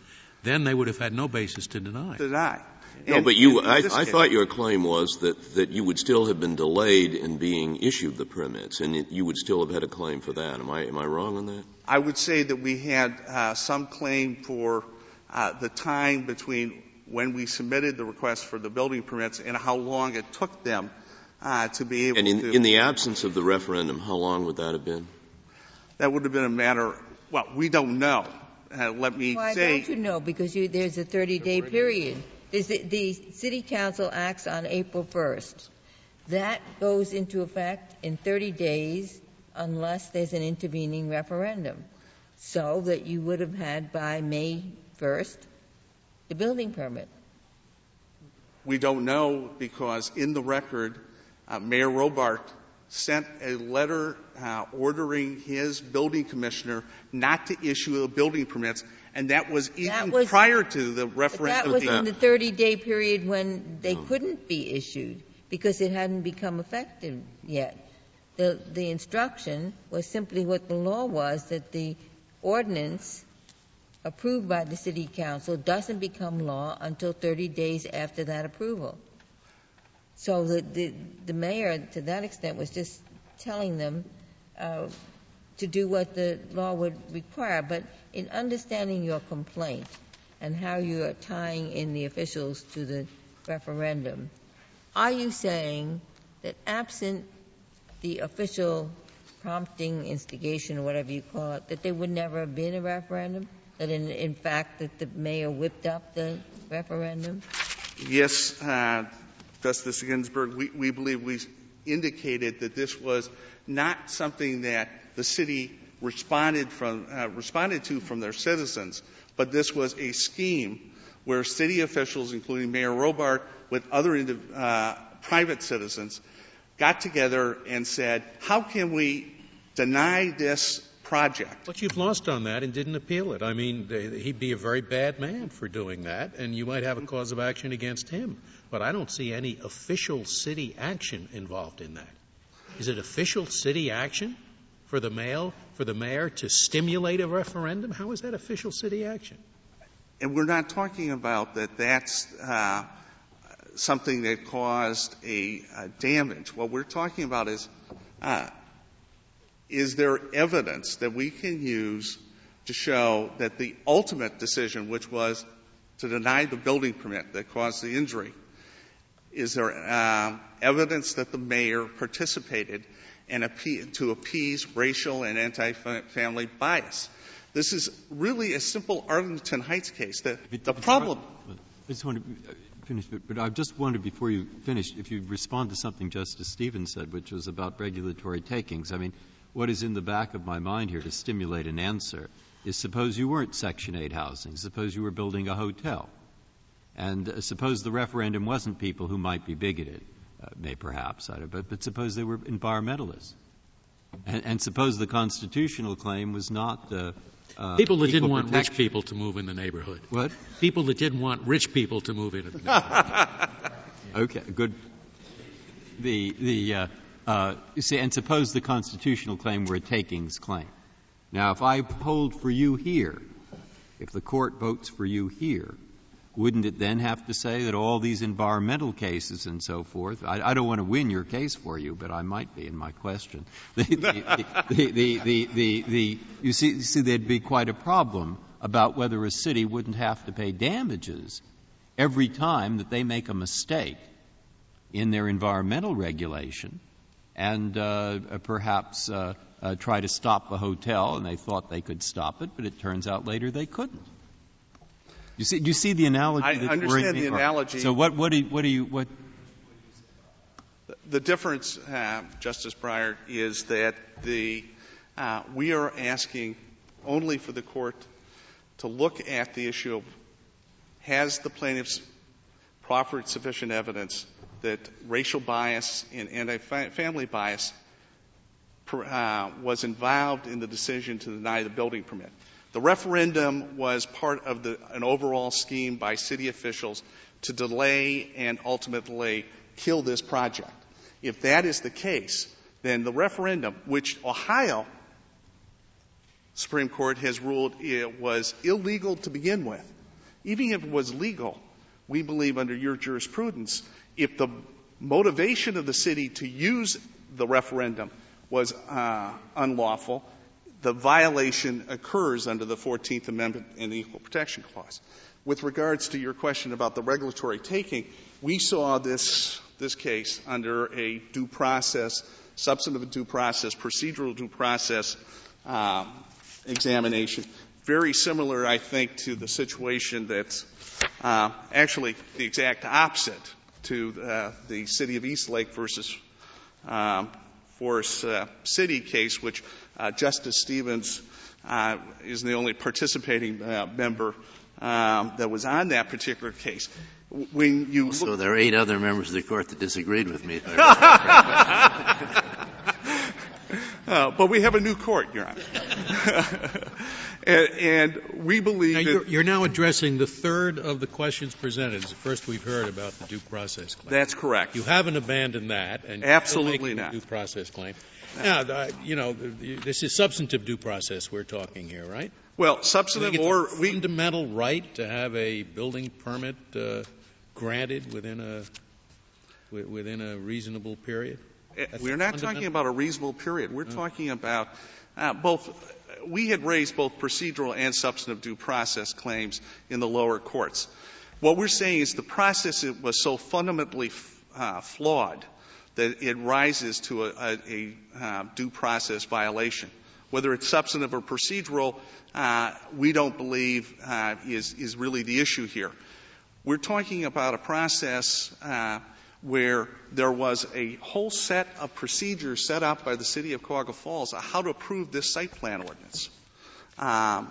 Then they would have had no basis to deny. deny. No, And but you, I, I thought your claim was that, that you would still have been delayed in being issued the permits, and it- you would still have had a claim for that. Am I, am I wrong on that? I would say that we had uh, some claim for uh, the time between when we submitted the request for the building permits and how long it took them uh, to be able And in, to. in the absence of the referendum, how long would that have been? that would have been a matter. Well, we don't know. Uh, let me Why say. don't you know? Because you, there's a 30-day period. The, the city council acts on April 1st. That goes into effect in 30 days unless there's an intervening referendum. So that you would have had by May 1st the building permit. We don't know because in the record, uh, Mayor Robart sent a letter uh, ordering his building commissioner not to issue the building permits, and that was even was- prior to the But that referendum. was in the 30-day period when they couldn't be issued because it hadn't become effective yet. The, the instruction was simply what the law was, that the ordinance approved by the city council doesn't become law until 30 days after that approval. So the, mayor, to that extent, was just telling them uh, to do what the law would require. But in understanding your complaint and how you are tying in the officials to the referendum, are you saying that absent the official prompting, instigation, whatever you call it, that there would never have been a referendum? That in, in fact, that the mayor whipped up the referendum? Yes, uh, Justice Ginsburg, we, we believe we indicated that this was not something that the city responded from uh, responded to from their citizens, but this was a scheme where city officials, including Mayor Robart, with other uh, private citizens, got together and said, "How can we deny this project?" But you've lost on that and didn't appeal it. I mean, he'd be a very bad man for doing that, and you might have a cause of action against him. But I don't see any official city action involved in that. Is it official city action for the mayor, for the mayor to stimulate a referendum? How is that official city action? And we're not talking about that that's uh, something that caused a, a damage. What we're talking about is uh, is there evidence that we can use to show that the ultimate decision, which was to deny the building permit that caused the injury, is there um, evidence that the mayor participated in appe- to appease racial and anti-family bias? This is really a simple Arlington Heights case. The, the problem. I just want to finish, but, but I just wondered before you finish, if you respond to something Justice Stevens said, which was about regulatory takings. I mean, what is in the back of my mind here to stimulate an answer is suppose you weren't Section 8 housing, suppose you were building a hotel, and uh, suppose the referendum wasn't people who might be bigoted, uh, may perhaps, I don't, but, but suppose they were environmentalists. And, and suppose the constitutional claim was not the uh, People that didn't want rich people to move in the neighborhood. What? People that didn't want rich people to move in the neighborhood. (laughs) Okay, good. Uh, and suppose the constitutional claim were a takings claim. Now, if I hold for you here, if the court votes for you here, wouldn't it then have to say that all these environmental cases and so forth, I, don't want to win your case for you, but I might be in my question. (laughs) The, you see, there'd be quite a problem about whether a city wouldn't have to pay damages every time that they make a mistake in their environmental regulation and uh, perhaps uh, uh, try to stop the hotel, and they thought they could stop it, but it turns out later they couldn't. You see, do you see the analogy? I understand the? Analogy. So what, what do you, what do you, what, The difference, uh, Justice Breyer, is that the Uh, we are asking only for the court to look at the issue of has the plaintiffs proffered sufficient evidence that racial bias and anti-family bias uh, was involved in the decision to deny the building permit. The referendum was part of the, an overall scheme by city officials to delay and ultimately kill this project. If that is the case, then the referendum, which Ohio Supreme Court has ruled it was illegal to begin with, even if it was legal, we believe under your jurisprudence, if the motivation of the city to use the referendum was uh, unlawful, the violation occurs under the 14th Amendment and the Equal Protection Clause. With regards to your question about the regulatory taking, we saw this, this case under a due process, substantive due process, procedural due process um, examination. Very similar, I think, to the situation that's uh, actually the exact opposite to uh, the city of Eastlake versus um, Forest uh, City case, which uh, Justice Stevens uh, is the only participating uh, member um, that was on that particular case. When you so there are eight other members of the court that disagreed with me. (laughs) (laughs) Uh, but we have a new court, Your Honor. (laughs) and, and, we believe now you're, you're, now addressing the third of the questions presented. It's the first we've heard about the due process claim. That's correct. You haven't abandoned that, and absolutely not due process claim. Now, you know, this is substantive due process we're talking here, right? Well, substantive or we, fundamental right to have a building permit uh, granted within a within a reasonable period. That's We're not talking about a reasonable period. We're talking about uh, both. We had raised both procedural and substantive due process claims in the lower courts. What we're saying is the process was so fundamentally uh, flawed that it rises to a, a, a uh, due process violation. Whether it's substantive or procedural, uh, we don't believe uh, is, is really the issue here. We're talking about a process uh, where there was a whole set of procedures set up by the city of Cuyahoga Falls on how to approve this site plan ordinance. Um,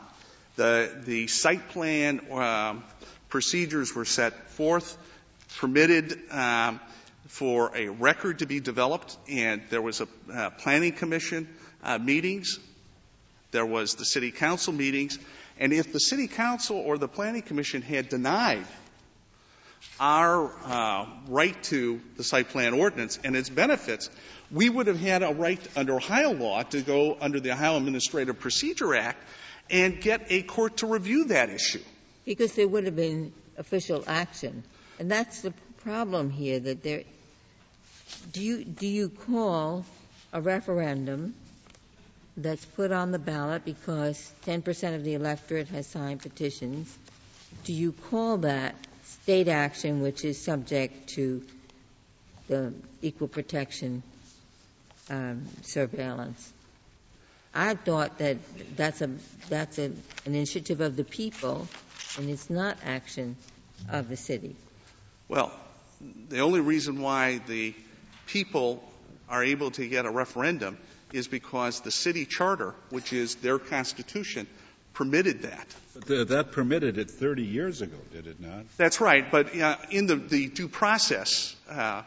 the, the site plan um, procedures were set forth, permitted um, for a record to be developed, and there was a uh, planning commission uh, meetings, there was the city council meetings, and if the city council or the planning commission had denied our uh, right to the site plan ordinance and its benefits, we would have had a right under Ohio law to go under the Ohio Administrative Procedure Act and get a court to review that issue. Because there would have been official action. And that's the problem here that there do you do you call a referendum that's put on the ballot because 10% of the electorate has signed petitions do you call that state action which is subject to the equal protection um, surveillance. I thought that that's a that's a, an initiative of the people, and it's not action of the city. Well, the only reason why the people are able to get a referendum is because the city charter, which is their constitution, permitted that. But that permitted it 30 years ago, did it not? That's right. But uh, in the, the, due process uh,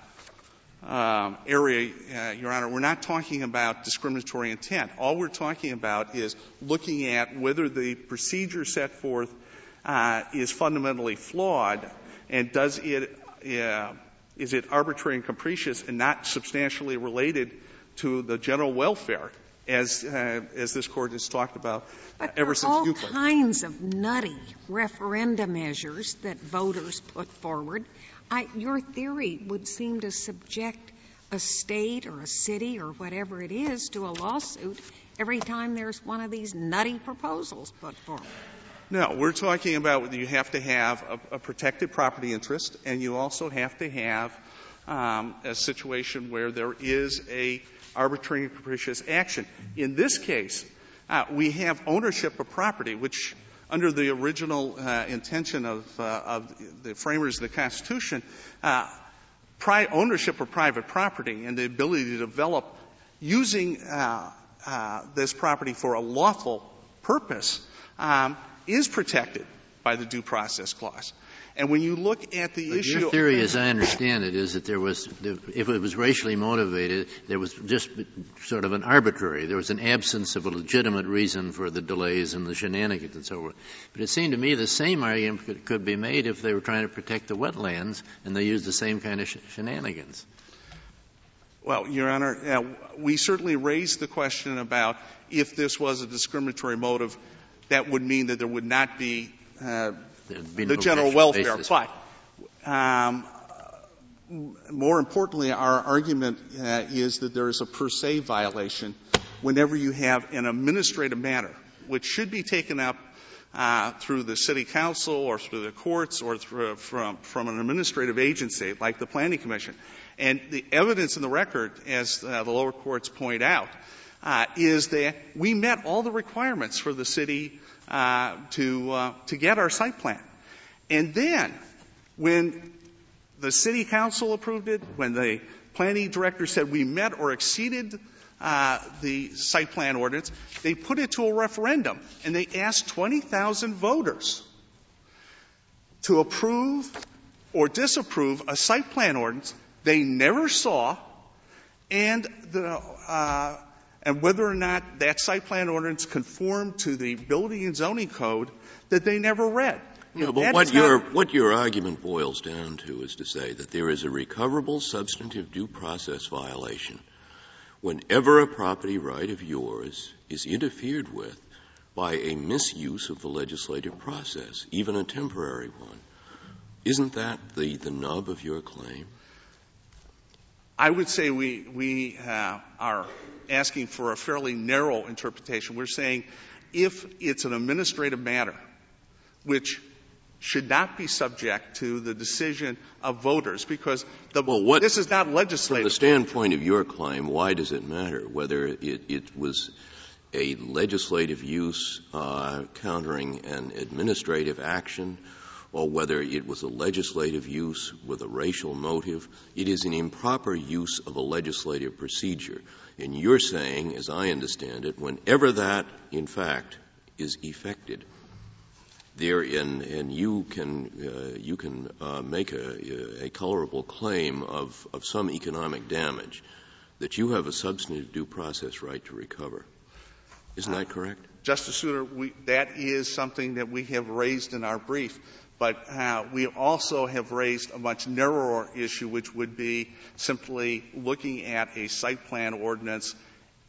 um, area, uh, Your Honor, we're not talking about discriminatory intent. All we're talking about is looking at whether the procedure set forth uh, is fundamentally flawed and does it uh, is it arbitrary and capricious and not substantially related to the general welfare as, uh, as this court has talked about but ever since all kinds of nutty referenda measures that voters put forward. I, your theory would seem to subject a state or a city or whatever it is to a lawsuit every time there's one of these nutty proposals put forward. No, we're talking about you have to have a, a protected property interest, and you also have to have um, a situation where there is a arbitrary and capricious action. In this case, uh, we have ownership of property, which under the original uh, intention of, uh, of, the framers of the Constitution, uh, pri- ownership of private property and the ability to develop using uh, uh, this property for a lawful purpose um, is protected by the due process clause. And when you look at the but issue, your theory, as I understand it, is that there was, if it was racially motivated, there was just sort of an arbitrary. There was an absence of a legitimate reason for the delays and the shenanigans and so forth. But it seemed to me the same argument could, could be made if they were trying to protect the wetlands and they used the same kind of sh- shenanigans. Well, Your Honor, uh, we certainly raised the question about if this was a discriminatory motive, that would mean that there would not be uh, the general welfare. But um, more importantly, our argument uh, is that there is a per se violation whenever you have an administrative matter, which should be taken up uh, through the city council or through the courts or through, from, from an administrative agency like the planning commission. And the evidence in the record, as uh, the lower courts point out, uh, is that we met all the requirements for the city uh, to uh, to get our site plan. And then, when the city council approved it, when the planning director said we met or exceeded uh, the site plan ordinance, they put it to a referendum and they asked 20,000 voters to approve or disapprove a site plan ordinance they never saw and the uh, and whether or not that site plan ordinance conformed to the building and zoning code that they never read. But what your, what your argument boils down to is to say that there is a recoverable substantive due process violation whenever a property right of yours is interfered with by a misuse of the legislative process, even a temporary one. Isn't that the, the nub of your claim? I would say we, we uh, are asking for a fairly narrow interpretation. We're saying if it's an administrative matter, which should not be subject to the decision of voters because the, well, what, this is not legislative. From the standpoint of your claim, why does it matter whether it, it was a legislative use uh, countering an administrative action or whether it was a legislative use with a racial motive? It is an improper use of a legislative procedure. And you're saying, as I understand it, whenever that, in fact, is effected, therein, and you can uh, you can uh, make a, a colorable claim of, of some economic damage, that you have a substantive due process right to recover. Isn't that correct? Justice Souter, we, that is something that we have raised in our brief. But uh, we also have raised a much narrower issue, which would be simply looking at a site plan ordinance.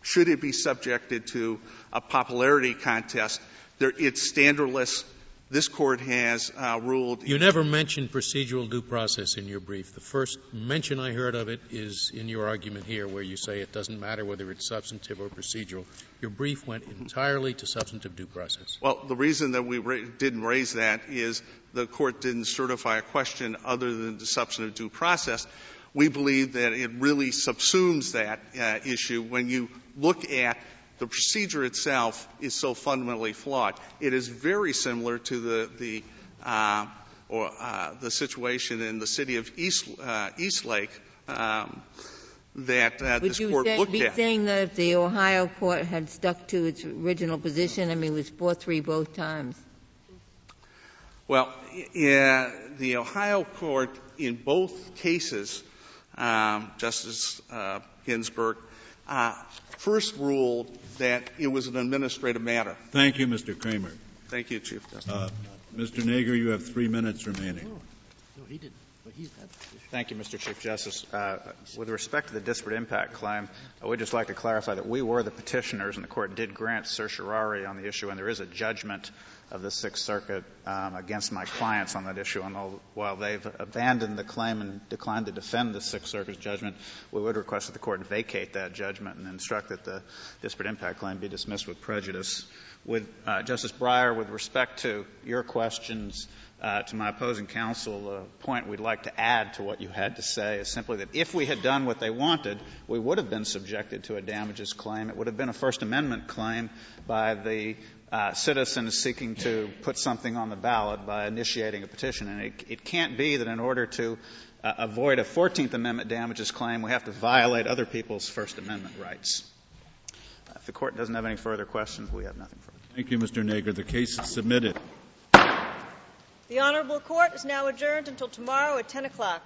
Should it be subjected to a popularity contest? There, it's standardless this court has uh, ruled. You never mentioned procedural due process in your brief. The first mention I heard of it is in your argument here, where you say it doesn't matter whether it's substantive or procedural. Your brief went entirely to substantive due process. Well, the reason that we ra- didn't raise that is the court didn't certify a question other than the substantive due process. We believe that it really subsumes that uh, issue when you look at the procedure itself is so fundamentally flawed. It is very similar to the, the uh, or uh, the situation in the city of East, uh, Eastlake um, that uh, this court say, looked be at. saying that if the Ohio court had stuck to its original position, I mean, it was 4-3 both times? Well, yeah, the Ohio court in both cases, um, Justice uh, Ginsburg, uh, first ruled that it was an administrative matter. Thank you, Mr. Kramer. Thank you, Chief Justice. Uh, Mr. Nager, you have three minutes remaining. No, he didn't. Thank you, Mr. Chief Justice. Uh, with respect to the disparate impact claim, I would just like to clarify that we were the petitioners, and the court did grant certiorari on the issue, and there is a judgment of the Sixth Circuit um, against my clients on that issue. And while they've abandoned the claim and declined to defend the Sixth Circuit's judgment, we would request that the court vacate that judgment and instruct that the disparate impact claim be dismissed with prejudice. With uh, Justice Breyer, with respect to your questions uh, to my opposing counsel, the point we'd like to add to what you had to say is simply that if we had done what they wanted, we would have been subjected to a damages claim. It would have been a First Amendment claim by the uh, citizens seeking to put something on the ballot by initiating a petition. And it, it can't be that in order to uh, avoid a 14th Amendment damages claim, we have to violate other people's First Amendment rights. If the court doesn't have any further questions, we have nothing further. Thank you, Mr. Nager. The case is submitted. The Honorable Court is now adjourned until tomorrow at 10 o'clock.